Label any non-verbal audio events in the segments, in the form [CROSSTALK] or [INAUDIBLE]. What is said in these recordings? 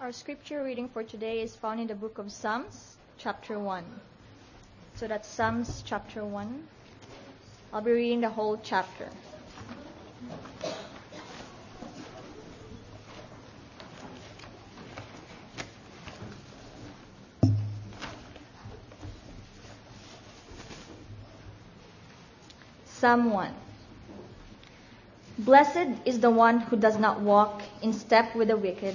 Our scripture reading for today is found in the book of Psalms, chapter 1. So that's Psalms chapter 1. I'll be reading the whole chapter. Psalm 1. Blessed is the one who does not walk in step with the wicked,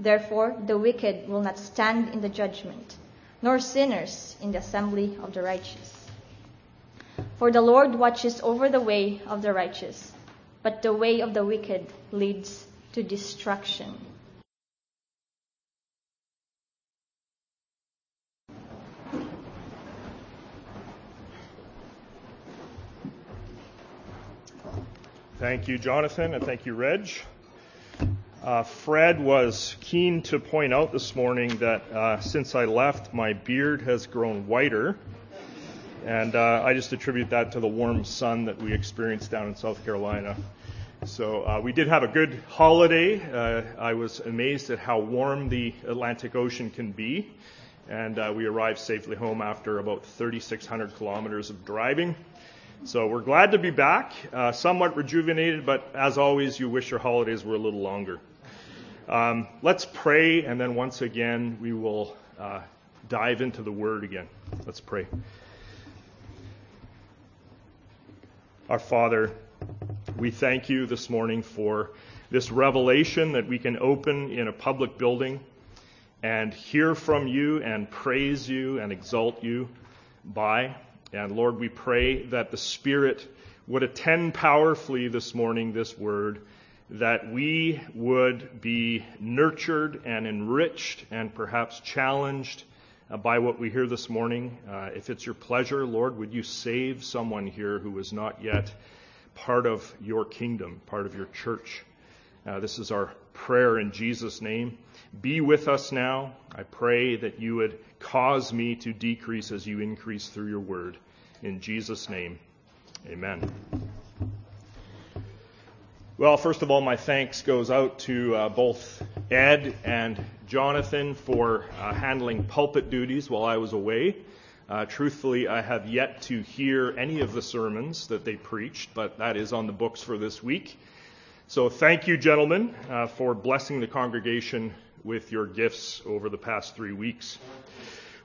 Therefore, the wicked will not stand in the judgment, nor sinners in the assembly of the righteous. For the Lord watches over the way of the righteous, but the way of the wicked leads to destruction. Thank you, Jonathan, and thank you, Reg. Uh, Fred was keen to point out this morning that uh, since I left, my beard has grown whiter. And uh, I just attribute that to the warm sun that we experienced down in South Carolina. So uh, we did have a good holiday. Uh, I was amazed at how warm the Atlantic Ocean can be. And uh, we arrived safely home after about 3,600 kilometers of driving. So we're glad to be back, uh, somewhat rejuvenated, but as always, you wish your holidays were a little longer. Um, let's pray, and then once again, we will uh, dive into the Word again. Let's pray. Our Father, we thank you this morning for this revelation that we can open in a public building and hear from you and praise you and exalt you by. And Lord, we pray that the Spirit would attend powerfully this morning this word, that we would be nurtured and enriched and perhaps challenged uh, by what we hear this morning. Uh, if it's your pleasure, Lord, would you save someone here who is not yet part of your kingdom, part of your church? Uh, this is our prayer in Jesus' name. Be with us now. I pray that you would cause me to decrease as you increase through your word. In Jesus' name, amen. Well, first of all, my thanks goes out to uh, both Ed and Jonathan for uh, handling pulpit duties while I was away. Uh, truthfully, I have yet to hear any of the sermons that they preached, but that is on the books for this week. So thank you, gentlemen, uh, for blessing the congregation with your gifts over the past three weeks.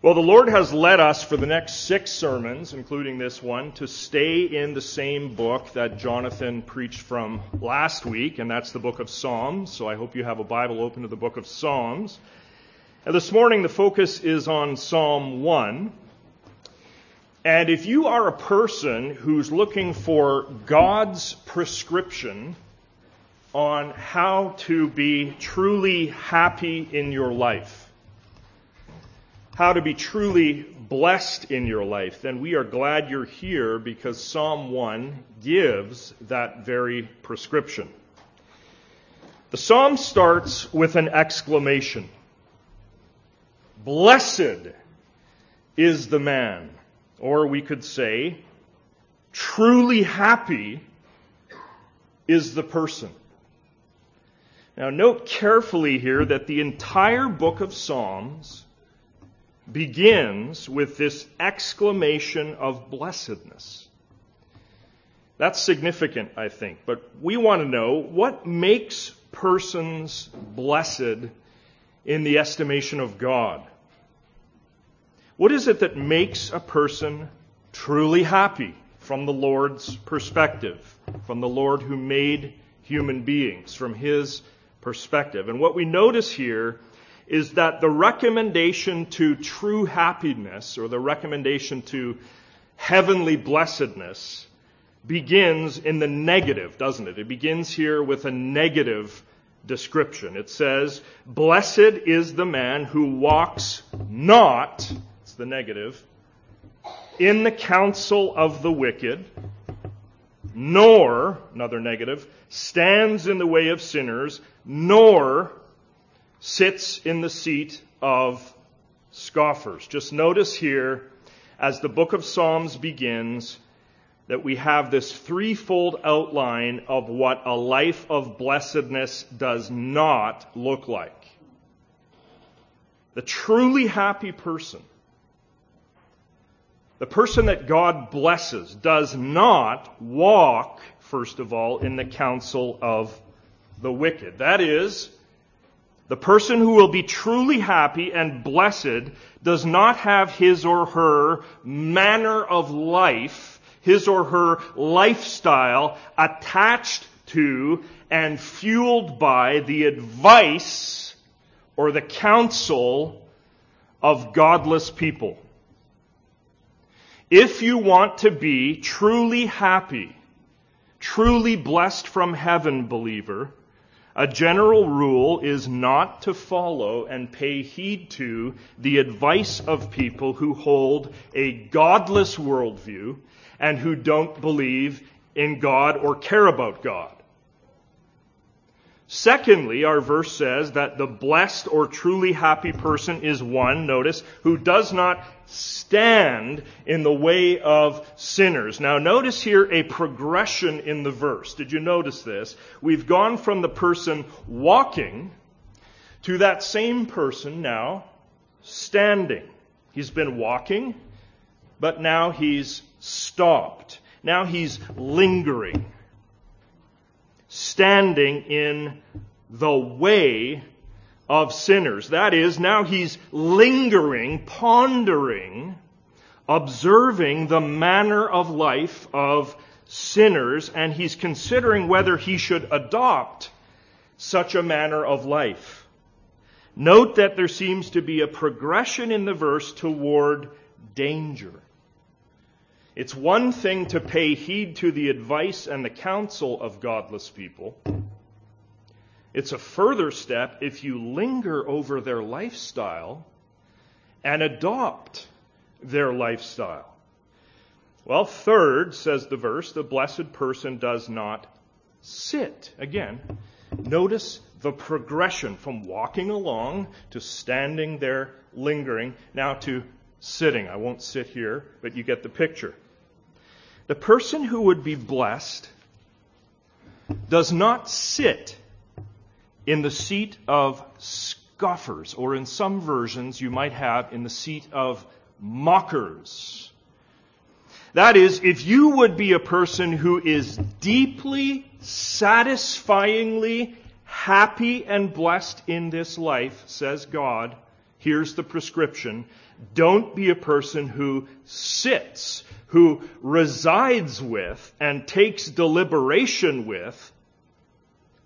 Well, the Lord has led us for the next six sermons, including this one, to stay in the same book that Jonathan preached from last week, and that's the book of Psalms. So I hope you have a Bible open to the book of Psalms. And this morning, the focus is on Psalm 1. And if you are a person who's looking for God's prescription on how to be truly happy in your life, how to be truly blessed in your life, then we are glad you're here because Psalm 1 gives that very prescription. The psalm starts with an exclamation Blessed is the man, or we could say, truly happy is the person. Now, note carefully here that the entire book of Psalms begins with this exclamation of blessedness. That's significant, I think. But we want to know what makes persons blessed in the estimation of God? What is it that makes a person truly happy from the Lord's perspective, from the Lord who made human beings, from his perspective? And what we notice here is that the recommendation to true happiness or the recommendation to heavenly blessedness begins in the negative, doesn't it? It begins here with a negative description. It says, Blessed is the man who walks not, it's the negative, in the counsel of the wicked, nor, another negative, stands in the way of sinners, nor sits in the seat of scoffers. Just notice here, as the book of Psalms begins, that we have this threefold outline of what a life of blessedness does not look like. The truly happy person, the person that God blesses, does not walk, first of all, in the counsel of the wicked. That is, the person who will be truly happy and blessed does not have his or her manner of life his or her lifestyle attached to and fueled by the advice or the counsel of godless people. If you want to be truly happy, truly blessed from heaven, believer, a general rule is not to follow and pay heed to the advice of people who hold a godless worldview and who don't believe in God or care about God. Secondly, our verse says that the blessed or truly happy person is one, notice, who does not stand in the way of sinners. Now notice here a progression in the verse. Did you notice this? We've gone from the person walking to that same person now standing. He's been walking, but now he's stopped. Now he's lingering, standing in the way of sinners. That is, now he's lingering, pondering, observing the manner of life of sinners, and he's considering whether he should adopt such a manner of life. Note that there seems to be a progression in the verse toward danger. It's one thing to pay heed to the advice and the counsel of godless people. It's a further step if you linger over their lifestyle and adopt their lifestyle. Well, third, says the verse, the blessed person does not sit. Again, notice the progression from walking along to standing there lingering, now to sitting. I won't sit here, but you get the picture. The person who would be blessed does not sit in the seat of scoffers, or in some versions you might have in the seat of mockers. That is, if you would be a person who is deeply, satisfyingly happy and blessed in this life, says God, here's the prescription. Don't be a person who sits who resides with and takes deliberation with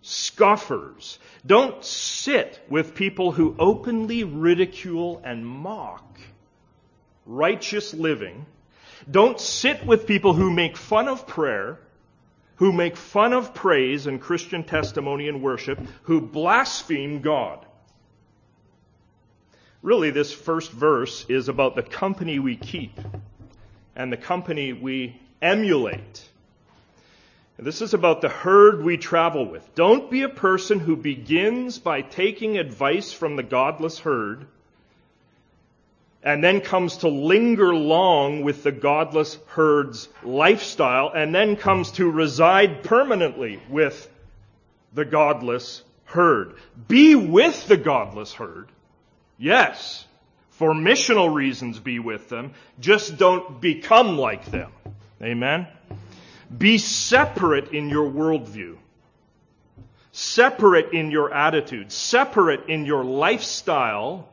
scoffers. Don't sit with people who openly ridicule and mock righteous living. Don't sit with people who make fun of prayer, who make fun of praise and Christian testimony and worship, who blaspheme God. Really, this first verse is about the company we keep and the company we emulate. This is about the herd we travel with. Don't be a person who begins by taking advice from the godless herd and then comes to linger long with the godless herd's lifestyle and then comes to reside permanently with the godless herd. Be with the godless herd. Yes for missional reasons be with them. Just don't become like them. Amen? Be separate in your worldview. Separate in your attitude. Separate in your lifestyle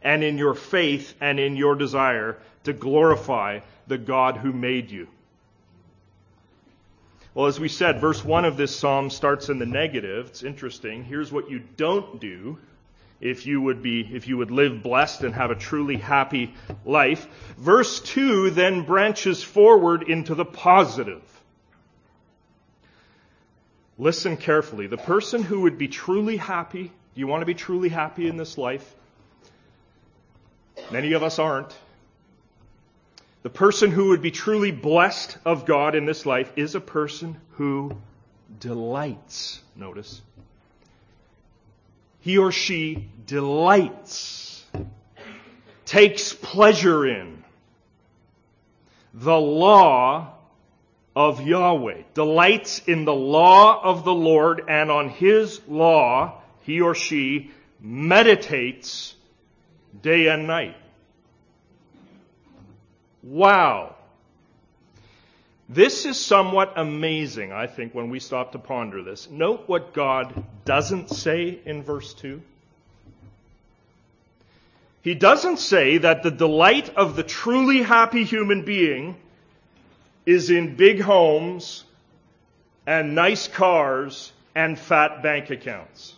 and in your faith and in your desire to glorify the God who made you. Well, as we said, verse 1 of this psalm starts in the negative. It's interesting. Here's what you don't do if you would be if you would live blessed and have a truly happy life verse 2 then branches forward into the positive Listen carefully. The person who would be truly happy, do you want to be truly happy in this life? Many of us aren't. The person who would be truly blessed of God in this life is a person who delights. Notice. He or she delights, takes pleasure in the law of Yahweh, delights in the law of the Lord, and on his law, he or she meditates day and night. Wow. This is somewhat amazing, I think, when we stop to ponder this. Note what God doesn't say in verse 2. He doesn't say that the delight of the truly happy human being is in big homes and nice cars and fat bank accounts.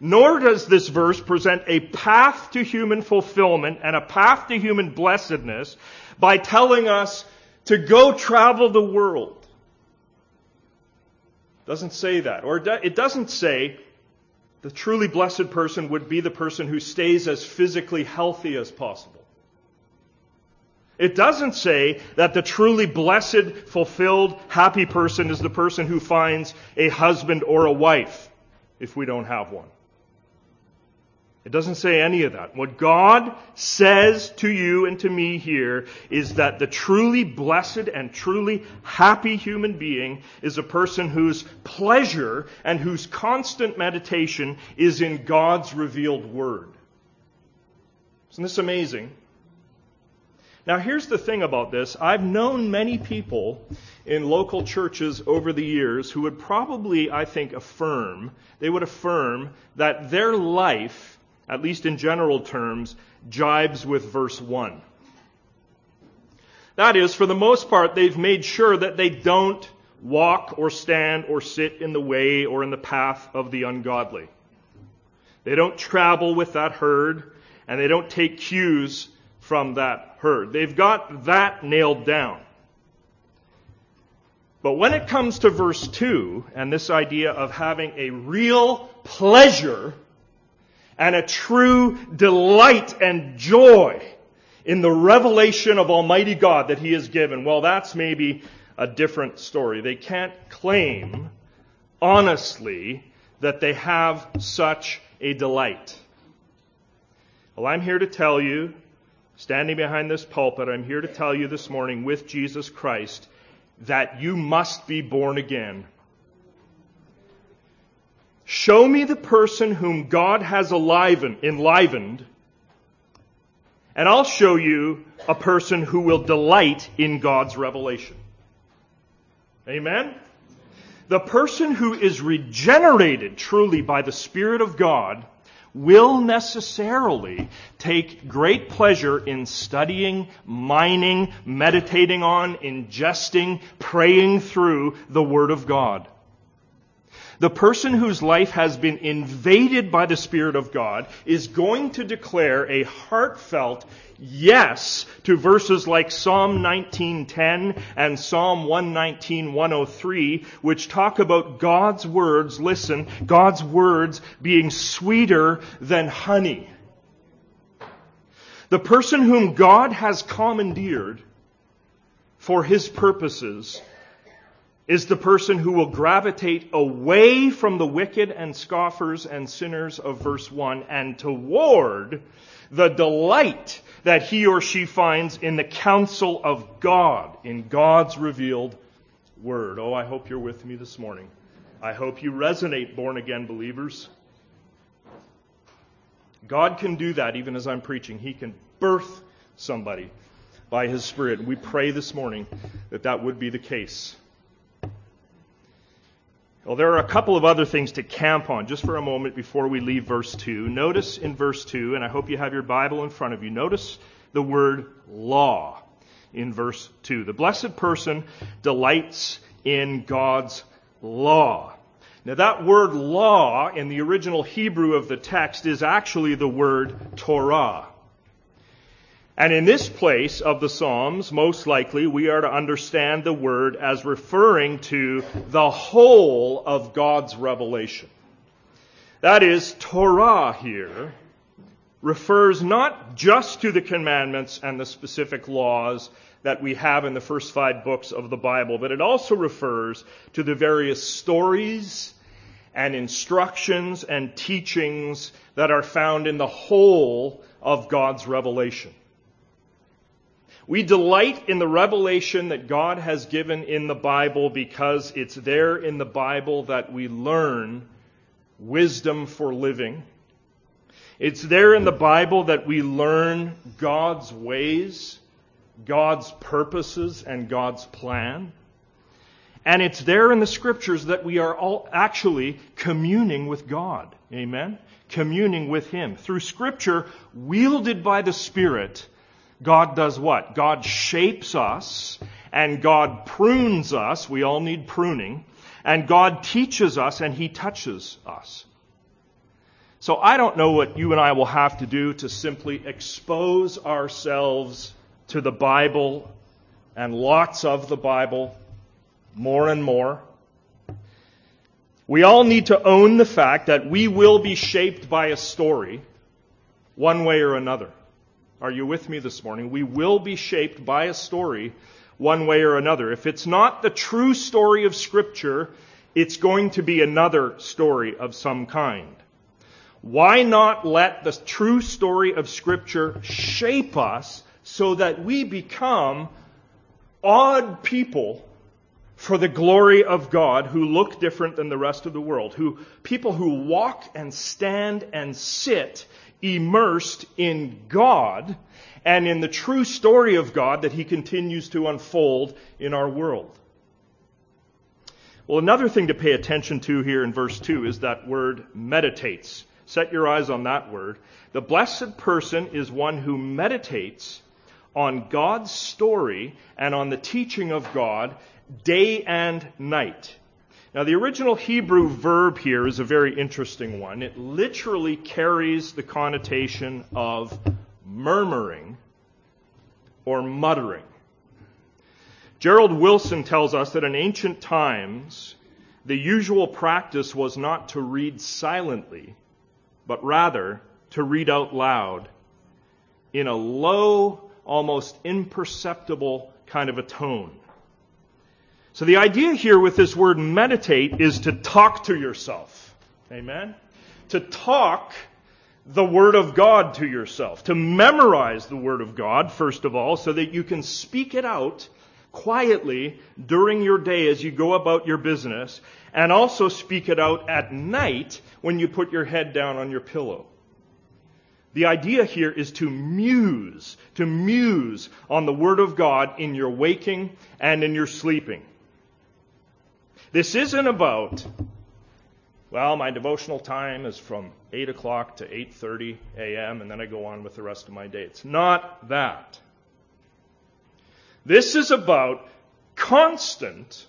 Nor does this verse present a path to human fulfillment and a path to human blessedness by telling us to go travel the world. It doesn't say that. Or it doesn't say the truly blessed person would be the person who stays as physically healthy as possible. It doesn't say that the truly blessed, fulfilled, happy person is the person who finds a husband or a wife if we don't have one. It doesn't say any of that. What God says to you and to me here is that the truly blessed and truly happy human being is a person whose pleasure and whose constant meditation is in God's revealed word. Isn't this amazing? Now, here's the thing about this. I've known many people in local churches over the years who would probably, I think, affirm, they would affirm that their life, at least in general terms, jibes with verse 1. That is, for the most part, they've made sure that they don't walk or stand or sit in the way or in the path of the ungodly. They don't travel with that herd, and they don't take cues from that herd. They've got that nailed down. But when it comes to verse 2 and this idea of having a real pleasure and a true delight and joy in the revelation of Almighty God that He has given, well, that's maybe a different story. They can't claim honestly that they have such a delight. Well, I'm here to tell you standing behind this pulpit, I'm here to tell you this morning with Jesus Christ that you must be born again. Show me the person whom God has enlivened, and I'll show you a person who will delight in God's revelation. Amen? The person who is regenerated truly by the Spirit of God will necessarily take great pleasure in studying, mining, meditating on, ingesting, praying through the Word of God. The person whose life has been invaded by the Spirit of God is going to declare a heartfelt yes to verses like Psalm 19:10 and Psalm 119:103 which talk about God's words, listen, God's words being sweeter than honey. The person whom God has commandeered for his purposes is the person who will gravitate away from the wicked and scoffers and sinners of verse 1 and toward the delight that he or she finds in the counsel of God, in God's revealed word. Oh, I hope you're with me this morning. I hope you resonate, born again believers. God can do that even as I'm preaching. He can birth somebody by His Spirit. We pray this morning that that would be the case. Well, there are a couple of other things to camp on just for a moment before we leave verse 2. Notice in verse 2, and I hope you have your Bible in front of you, notice the word law in verse 2. The blessed person delights in God's law. Now, that word law in the original Hebrew of the text is actually the word Torah. And in this place of the Psalms, most likely we are to understand the word as referring to the whole of God's revelation. That is, Torah here refers not just to the commandments and the specific laws that we have in the first five books of the Bible, but it also refers to the various stories and instructions and teachings that are found in the whole of God's revelation. We delight in the revelation that God has given in the Bible because it's there in the Bible that we learn wisdom for living. It's there in the Bible that we learn God's ways, God's purposes, and God's plan. And it's there in the scriptures that we are all actually communing with God. Amen? Communing with Him. Through scripture, wielded by the Spirit, God does what? God shapes us and God prunes us. We all need pruning and God teaches us and He touches us. So I don't know what you and I will have to do to simply expose ourselves to the Bible and lots of the Bible more and more. We all need to own the fact that we will be shaped by a story one way or another. Are you with me this morning? We will be shaped by a story one way or another. If it's not the true story of Scripture, it's going to be another story of some kind. Why not let the true story of Scripture shape us so that we become odd people for the glory of God who look different than the rest of the world, who people who walk and stand and sit immersed in God and in the true story of God that He continues to unfold in our world. Well, another thing to pay attention to here in verse 2 is that word meditates. Set your eyes on that word. The blessed person is one who meditates on God's story and on the teaching of God day and night. Now, the original Hebrew verb here is a very interesting one. It literally carries the connotation of murmuring or muttering. Gerald Wilson tells us that in ancient times, the usual practice was not to read silently, but rather to read out loud in a low, almost imperceptible kind of a tone. So the idea here with this word meditate is to talk to yourself. Amen? To talk the Word of God to yourself. To memorize the Word of God, first of all, so that you can speak it out quietly during your day as you go about your business, and also speak it out at night when you put your head down on your pillow. The idea here is to muse, to muse on the Word of God in your waking and in your sleeping. This isn't about, well, my devotional time is from 8 o'clock to 8.30 a.m., and then I go on with the rest of my day. It's not that. This is about constant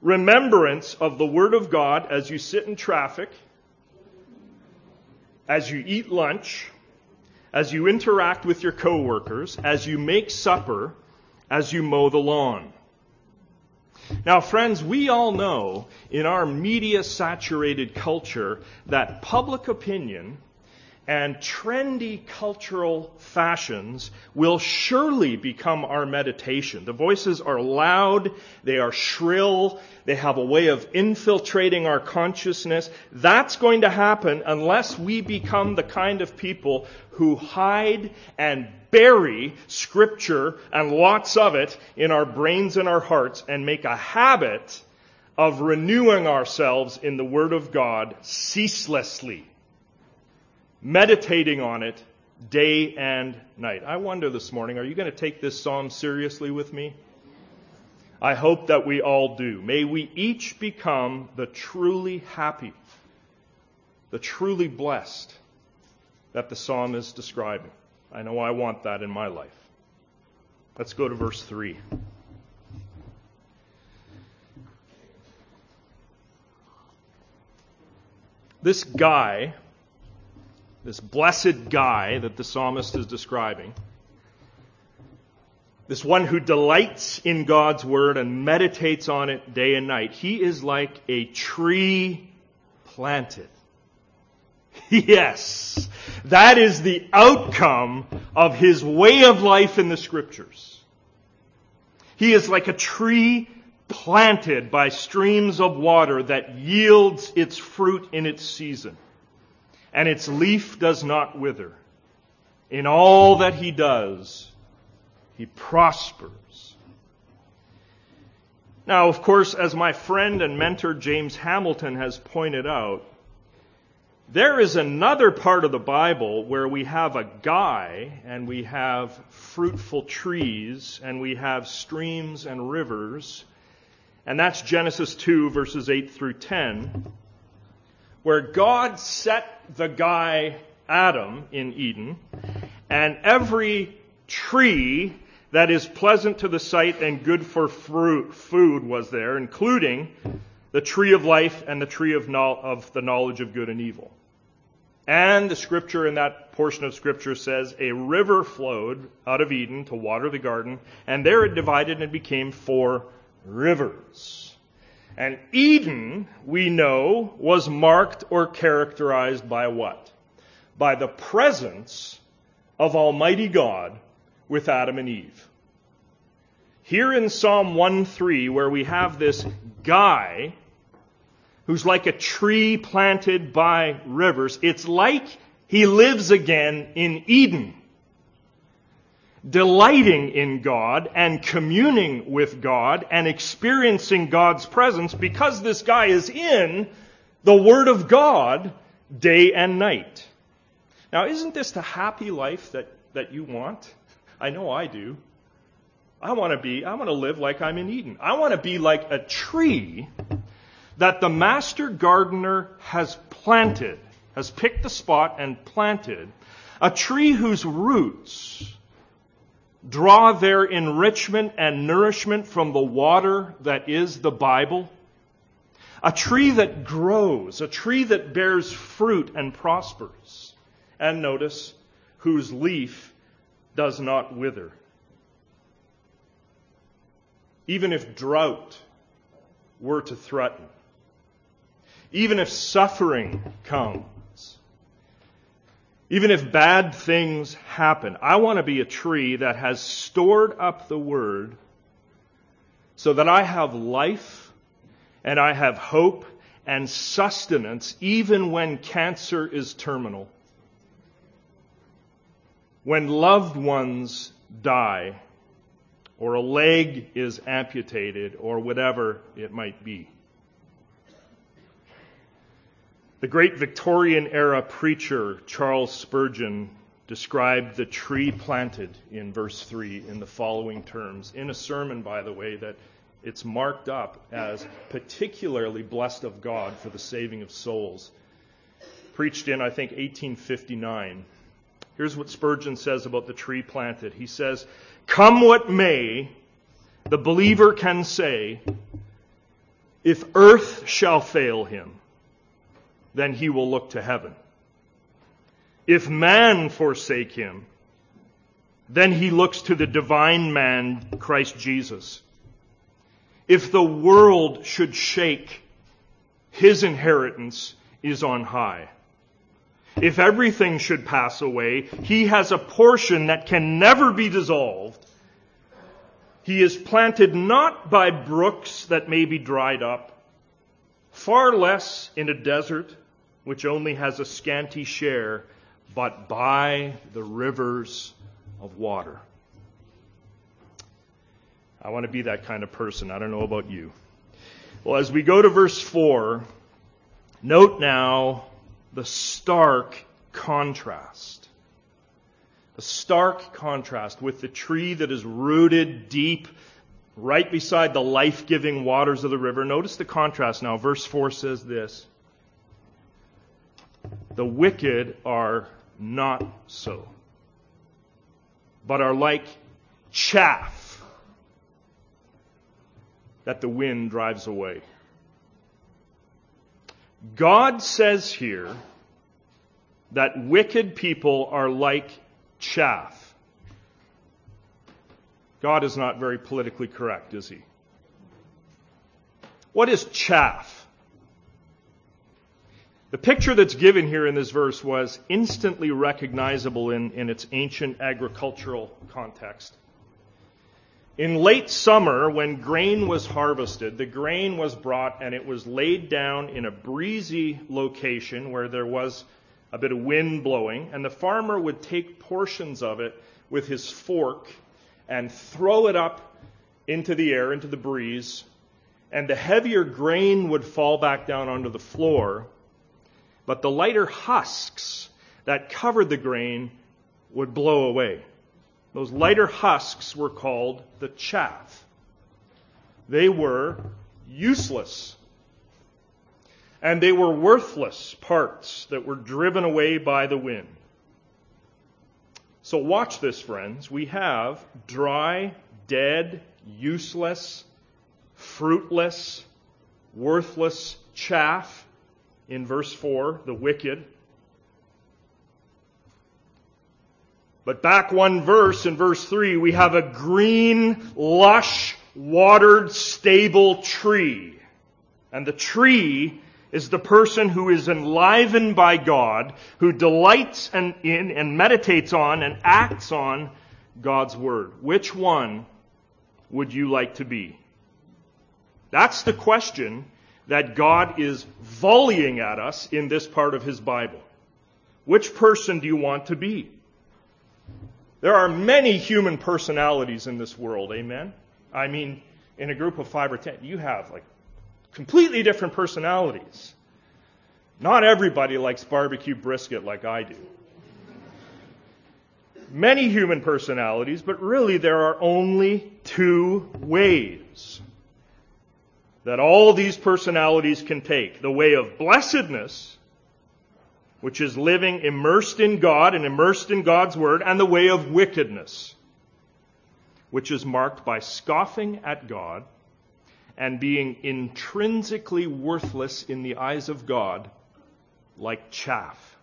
remembrance of the Word of God as you sit in traffic, as you eat lunch, as you interact with your coworkers, as you make supper, as you mow the lawn. Now, friends, we all know in our media saturated culture that public opinion and trendy cultural fashions will surely become our meditation. The voices are loud, they are shrill, they have a way of infiltrating our consciousness. That's going to happen unless we become the kind of people who hide and bury scripture and lots of it in our brains and our hearts and make a habit of renewing ourselves in the Word of God ceaselessly meditating on it day and night. I wonder this morning, are you going to take this psalm seriously with me? I hope that we all do. May we each become the truly happy, the truly blessed that the psalm is describing. I know I want that in my life. Let's go to verse 3. This guy this blessed guy that the psalmist is describing, this one who delights in God's word and meditates on it day and night, he is like a tree planted. [LAUGHS] Yes, that is the outcome of his way of life in the scriptures. He is like a tree planted by streams of water that yields its fruit in its season, and its leaf does not wither. In all that he does, he prospers. Now, of course, as my friend and mentor James Hamilton has pointed out, there is another part of the Bible where we have a guy and we have fruitful trees and we have streams and rivers. And that's Genesis 2 verses 8 through 10, where God set the guy Adam in Eden and every tree that is pleasant to the sight and good for fruit, food was there, including the tree of life and the tree of, no, of the knowledge of good and evil. And the scripture in that portion of scripture says a river flowed out of Eden to water the garden, and there it divided and became four rivers. And Eden, we know, was marked or characterized by what? By the presence of Almighty God with Adam and Eve. Here in Psalm 1:3, where we have this guy who's like a tree planted by rivers, it's like he lives again in Eden, delighting in God and communing with God and experiencing God's presence because this guy is in the Word of God day and night. Now, isn't this the happy life that, that you want? I know I do. I want to be, I want to live like I'm in Eden. I want to be like a tree that the master gardener has planted, has picked the spot and planted, a tree whose roots draw their enrichment and nourishment from the water that is the Bible, a tree that grows, a tree that bears fruit and prospers, and notice, whose leaf does not wither. Even if drought were to threaten, even if suffering comes, even if bad things happen, I want to be a tree that has stored up the word so that I have life and I have hope and sustenance even when cancer is terminal when loved ones die, or a leg is amputated, or whatever it might be. The great Victorian era preacher Charles Spurgeon described the tree planted in verse 3 in the following terms, in a sermon, by the way, that it's marked up as particularly blessed of God for the saving of souls. Preached in, I think, 1859. Here's what Spurgeon says about the tree planted. He says, Come what may, the believer can say, if earth shall fail him, then he will look to heaven. If man forsake him, then he looks to the divine man, Christ Jesus. If the world should shake, his inheritance is on high. If everything should pass away, he has a portion that can never be dissolved. He is planted not by brooks that may be dried up, far less in a desert which only has a scanty share, but by the rivers of water. I want to be that kind of person. I don't know about you. Well, as we go to verse 4, note now the stark contrast. The stark contrast with the tree that is rooted deep right beside the life giving waters of the river. Notice the contrast now. Verse 4 says this The wicked are not so, but are like chaff that the wind drives away. God says here that wicked people are like chaff. God is not very politically correct, is he? What is chaff? The picture that's given here in this verse was instantly recognizable in, in its ancient agricultural context. In late summer, when grain was harvested, the grain was brought and it was laid down in a breezy location where there was a bit of wind blowing, and the farmer would take portions of it with his fork and throw it up into the air, into the breeze, and the heavier grain would fall back down onto the floor, but the lighter husks that covered the grain would blow away. Those lighter husks were called the chaff. They were useless. And they were worthless parts that were driven away by the wind. So watch this, friends. We have dry, dead, useless, fruitless, worthless chaff in verse 4, the wicked. But back one verse, in verse 3, we have a green, lush, watered, stable tree. And the tree is the person who is enlivened by God, who delights in and meditates on and acts on God's Word. Which one would you like to be? That's the question that God is volleying at us in this part of His Bible. Which person do you want to be? There are many human personalities in this world, amen? I mean, in a group of five or ten, you have like completely different personalities. Not everybody likes barbecue brisket like I do. Many human personalities, but really there are only two ways that all these personalities can take the way of blessedness which is living immersed in God and immersed in God's Word, and the way of wickedness, which is marked by scoffing at God and being intrinsically worthless in the eyes of God, like chaff.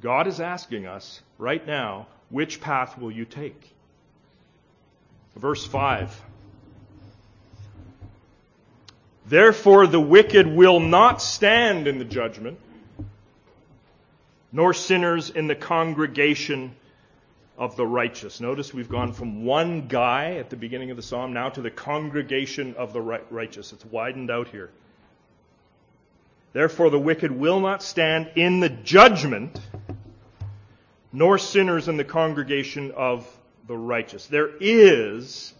God is asking us right now, which path will you take? Verse 5. Therefore, the wicked will not stand in the judgment, nor sinners in the congregation of the righteous. Notice we've gone from one guy at the beginning of the psalm now to the congregation of the righteous. It's widened out here. Therefore, the wicked will not stand in the judgment, nor sinners in the congregation of the righteous. There is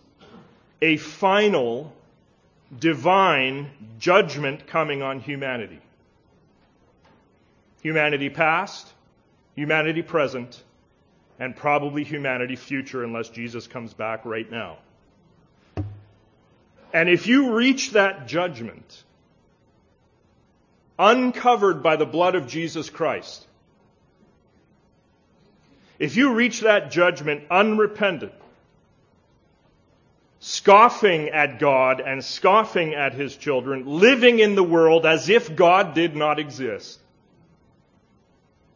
a final divine judgment coming on humanity. Humanity past, humanity present, and probably humanity future unless Jesus comes back right now. And if you reach that judgment, uncovered by the blood of Jesus Christ, if you reach that judgment unrepentant, scoffing at God and scoffing at his children, living in the world as if God did not exist,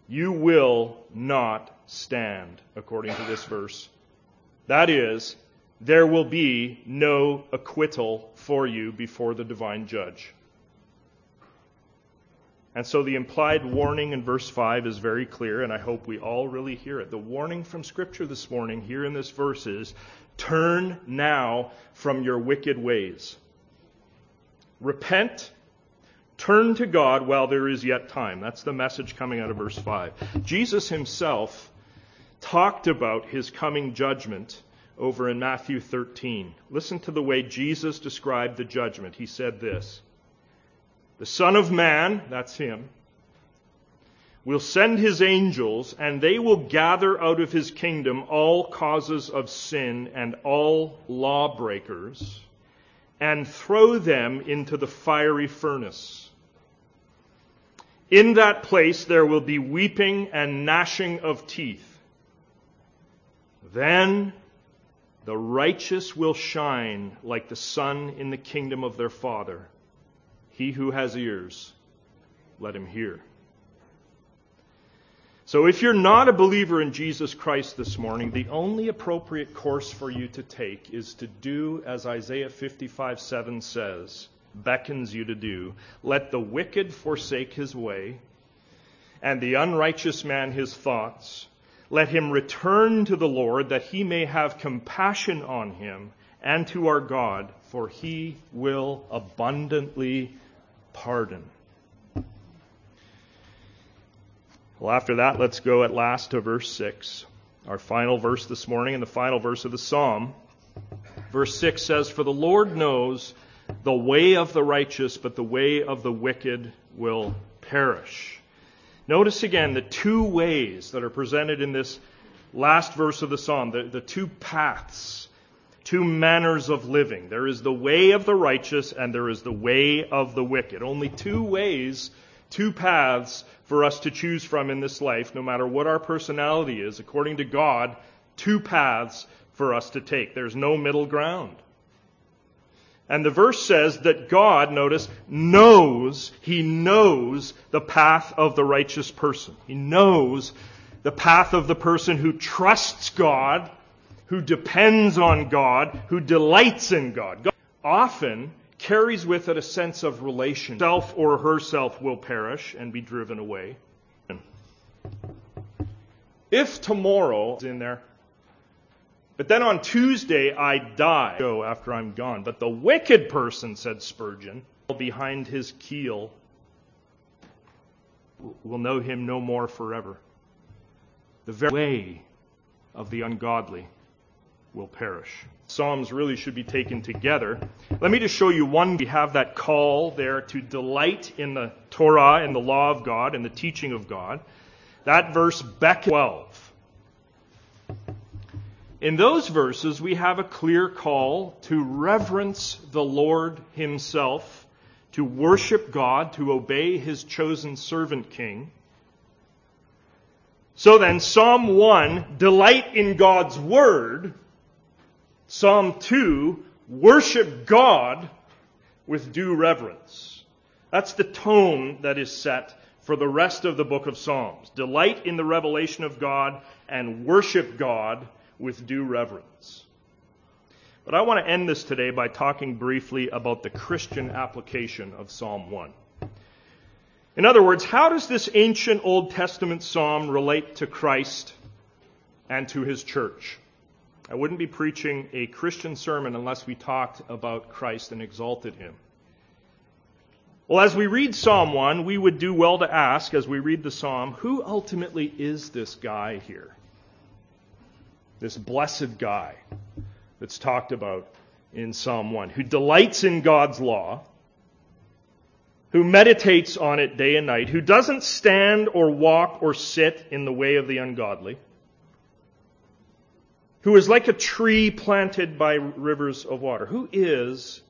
you will not stand, according to this verse. That is, there will be no acquittal for you before the divine judge. And so the implied warning in verse 5 is very clear, and I hope we all really hear it. The warning from Scripture this morning here in this verse is Turn now from your wicked ways. Repent. Turn to God while there is yet time. That's the message coming out of verse 5. Jesus himself talked about his coming judgment over in Matthew 13. Listen to the way Jesus described the judgment. He said this The Son of Man, that's him, will send his angels, and they will gather out of his kingdom all causes of sin and all lawbreakers, and throw them into the fiery furnace. In that place there will be weeping and gnashing of teeth. Then the righteous will shine like the sun in the kingdom of their Father. He who has ears, let him hear. So if you're not a believer in Jesus Christ this morning, the only appropriate course for you to take is to do as Isaiah 55 7 says, beckons you to do. Let the wicked forsake his way, and the unrighteous man his thoughts. Let him return to the Lord, that he may have compassion on him, and to our God, for he will abundantly pardon. Well, after that, let's go at last to verse 6, our final verse this morning and the final verse of the psalm. Verse 6 says, For the Lord knows the way of the righteous, but the way of the wicked will perish. Notice again the two ways that are presented in this last verse of the psalm, the, the two paths, two manners of living. There is the way of the righteous and there is the way of the wicked. Only two ways, two paths for us to choose from in this life, no matter what our personality is, according to God, two paths for us to take. There's no middle ground. And the verse says that God, notice, knows, He knows the path of the righteous person. He knows the path of the person who trusts God, who depends on God, who delights in God. God often carries with it a sense of relation. Self or herself will perish and be driven away. If tomorrow is in there, but then on Tuesday I die, go after I'm gone. But the wicked person, said Spurgeon, behind his keel will know him no more forever. The very way of the ungodly will perish. Psalms really should be taken together. Let me just show you one. We have that call there to delight in the Torah and the law of God and the teaching of God. That verse, Beck 12. In those verses, we have a clear call to reverence the Lord Himself, to worship God, to obey His chosen servant king. So then, Psalm 1, delight in God's word, Psalm 2, worship God with due reverence. That's the tone that is set for the rest of the book of Psalms. Delight in the revelation of God and worship God with due reverence. But I want to end this today by talking briefly about the Christian application of Psalm 1. In other words, how does this ancient Old Testament psalm relate to Christ and to his church? I wouldn't be preaching a Christian sermon unless we talked about Christ and exalted him. Well, as we read Psalm 1, we would do well to ask, as we read the psalm, who ultimately is this guy here? This blessed guy that's talked about in Psalm 1, who delights in God's law, who meditates on it day and night, who doesn't stand or walk or sit in the way of the ungodly who is like a tree planted by rivers of water. Who is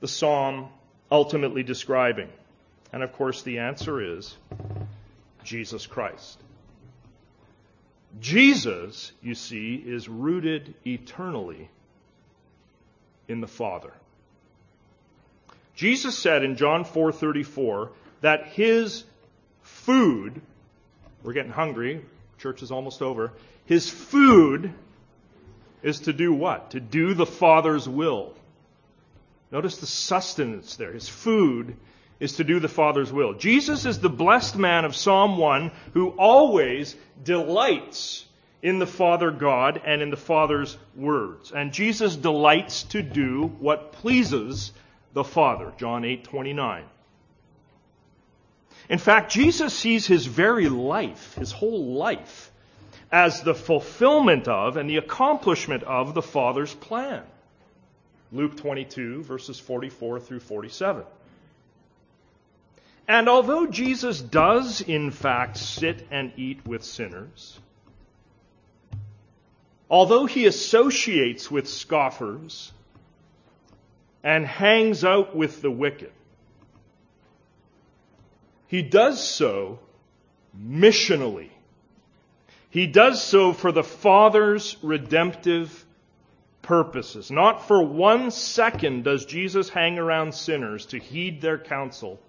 the psalm ultimately describing? And of course, the answer is Jesus Christ. Jesus, you see, is rooted eternally in the Father. Jesus said in John 4:34 that his food, we're getting hungry, church is almost over, his food is to do what? To do the Father's will. Notice the sustenance there. His food is to do the Father's will. Jesus is the blessed man of Psalm 1 who always delights in the Father God and in the Father's words. And Jesus delights to do what pleases the Father. John 8:29. In fact, Jesus sees his very life, his whole life, as the fulfillment of and the accomplishment of the Father's plan. Luke 22, verses 44 through 47. And although Jesus does, in fact, sit and eat with sinners, although he associates with scoffers and hangs out with the wicked, he does so missionally he does so for the Father's redemptive purposes. Not for one second does Jesus hang around sinners to heed their counsel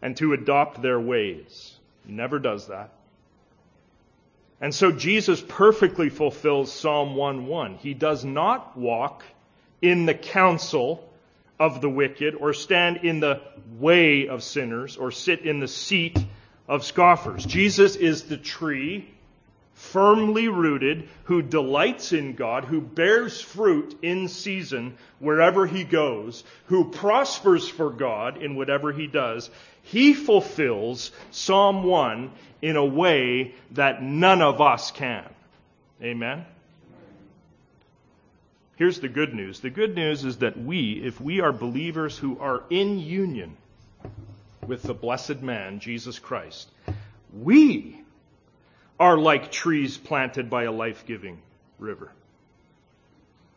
and to adopt their ways. He never does that. And so Jesus perfectly fulfills Psalm 1:1. He does not walk in the counsel of the wicked or stand in the way of sinners or sit in the seat of scoffers. Jesus is the tree firmly rooted, who delights in God, who bears fruit in season wherever he goes, who prospers for God in whatever he does, he fulfills Psalm 1 in a way that none of us can. Amen? Here's the good news. The good news is that we, if we are believers who are in union with the blessed man, Jesus Christ, we are like trees planted by a life giving river.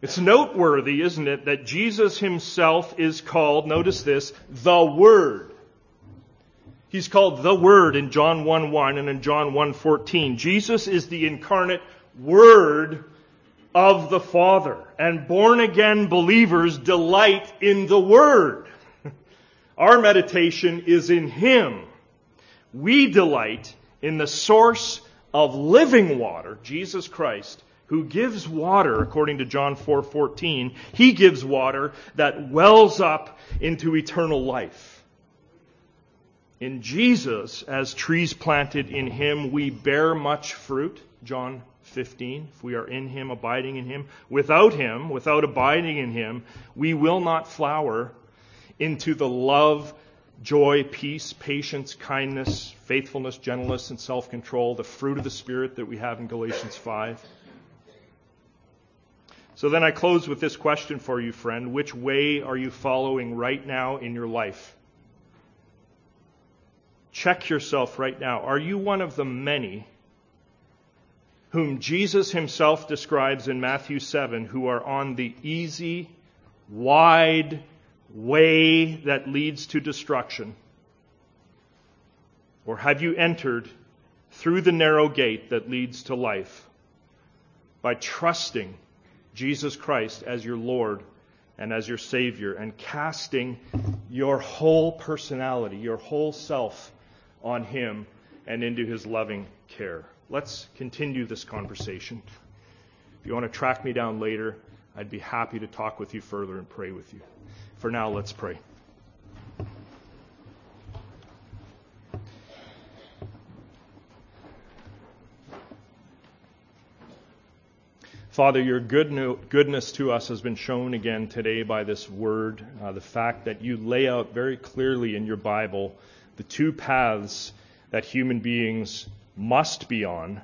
It's noteworthy, isn't it, that Jesus himself is called, notice this, the Word. He's called the Word in John 1 1 and in John 1 14. Jesus is the incarnate Word of the Father. And born again believers delight in the Word. Our meditation is in Him. We delight in the source of living water, Jesus Christ, who gives water, according to John 4:14, he gives water that wells up into eternal life. In Jesus, as trees planted in him, we bear much fruit, John 15, if we are in him, abiding in him. Without him, without abiding in him, we will not flower into the love joy, peace, patience, kindness, faithfulness, gentleness, and self control, the fruit of the Spirit that we have in Galatians 5. So then I close with this question for you, friend. Which way are you following right now in your life? Check yourself right now. Are you one of the many whom Jesus himself describes in Matthew 7 who are on the easy, wide, way that leads to destruction? Or have you entered through the narrow gate that leads to life by trusting Jesus Christ as your Lord and as your Savior and casting your whole personality, your whole self on Him and into His loving care? Let's continue this conversation. If you want to track me down later, I'd be happy to talk with you further and pray with you. For now, let's pray. Father, your goodness to us has been shown again today by this word. Uh, the fact that you lay out very clearly in your Bible the two paths that human beings must be on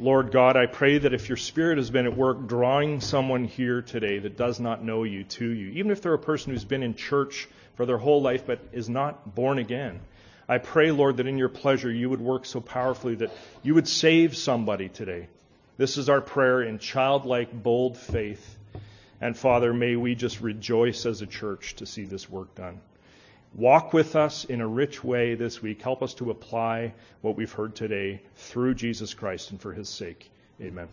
Lord God, I pray that if your Spirit has been at work drawing someone here today that does not know you to you, even if they're a person who's been in church for their whole life but is not born again, I pray, Lord, that in your pleasure you would work so powerfully that you would save somebody today. This is our prayer in childlike, bold faith. And Father, may we just rejoice as a church to see this work done. Walk with us in a rich way this week. Help us to apply what we've heard today through Jesus Christ and for his sake. Amen.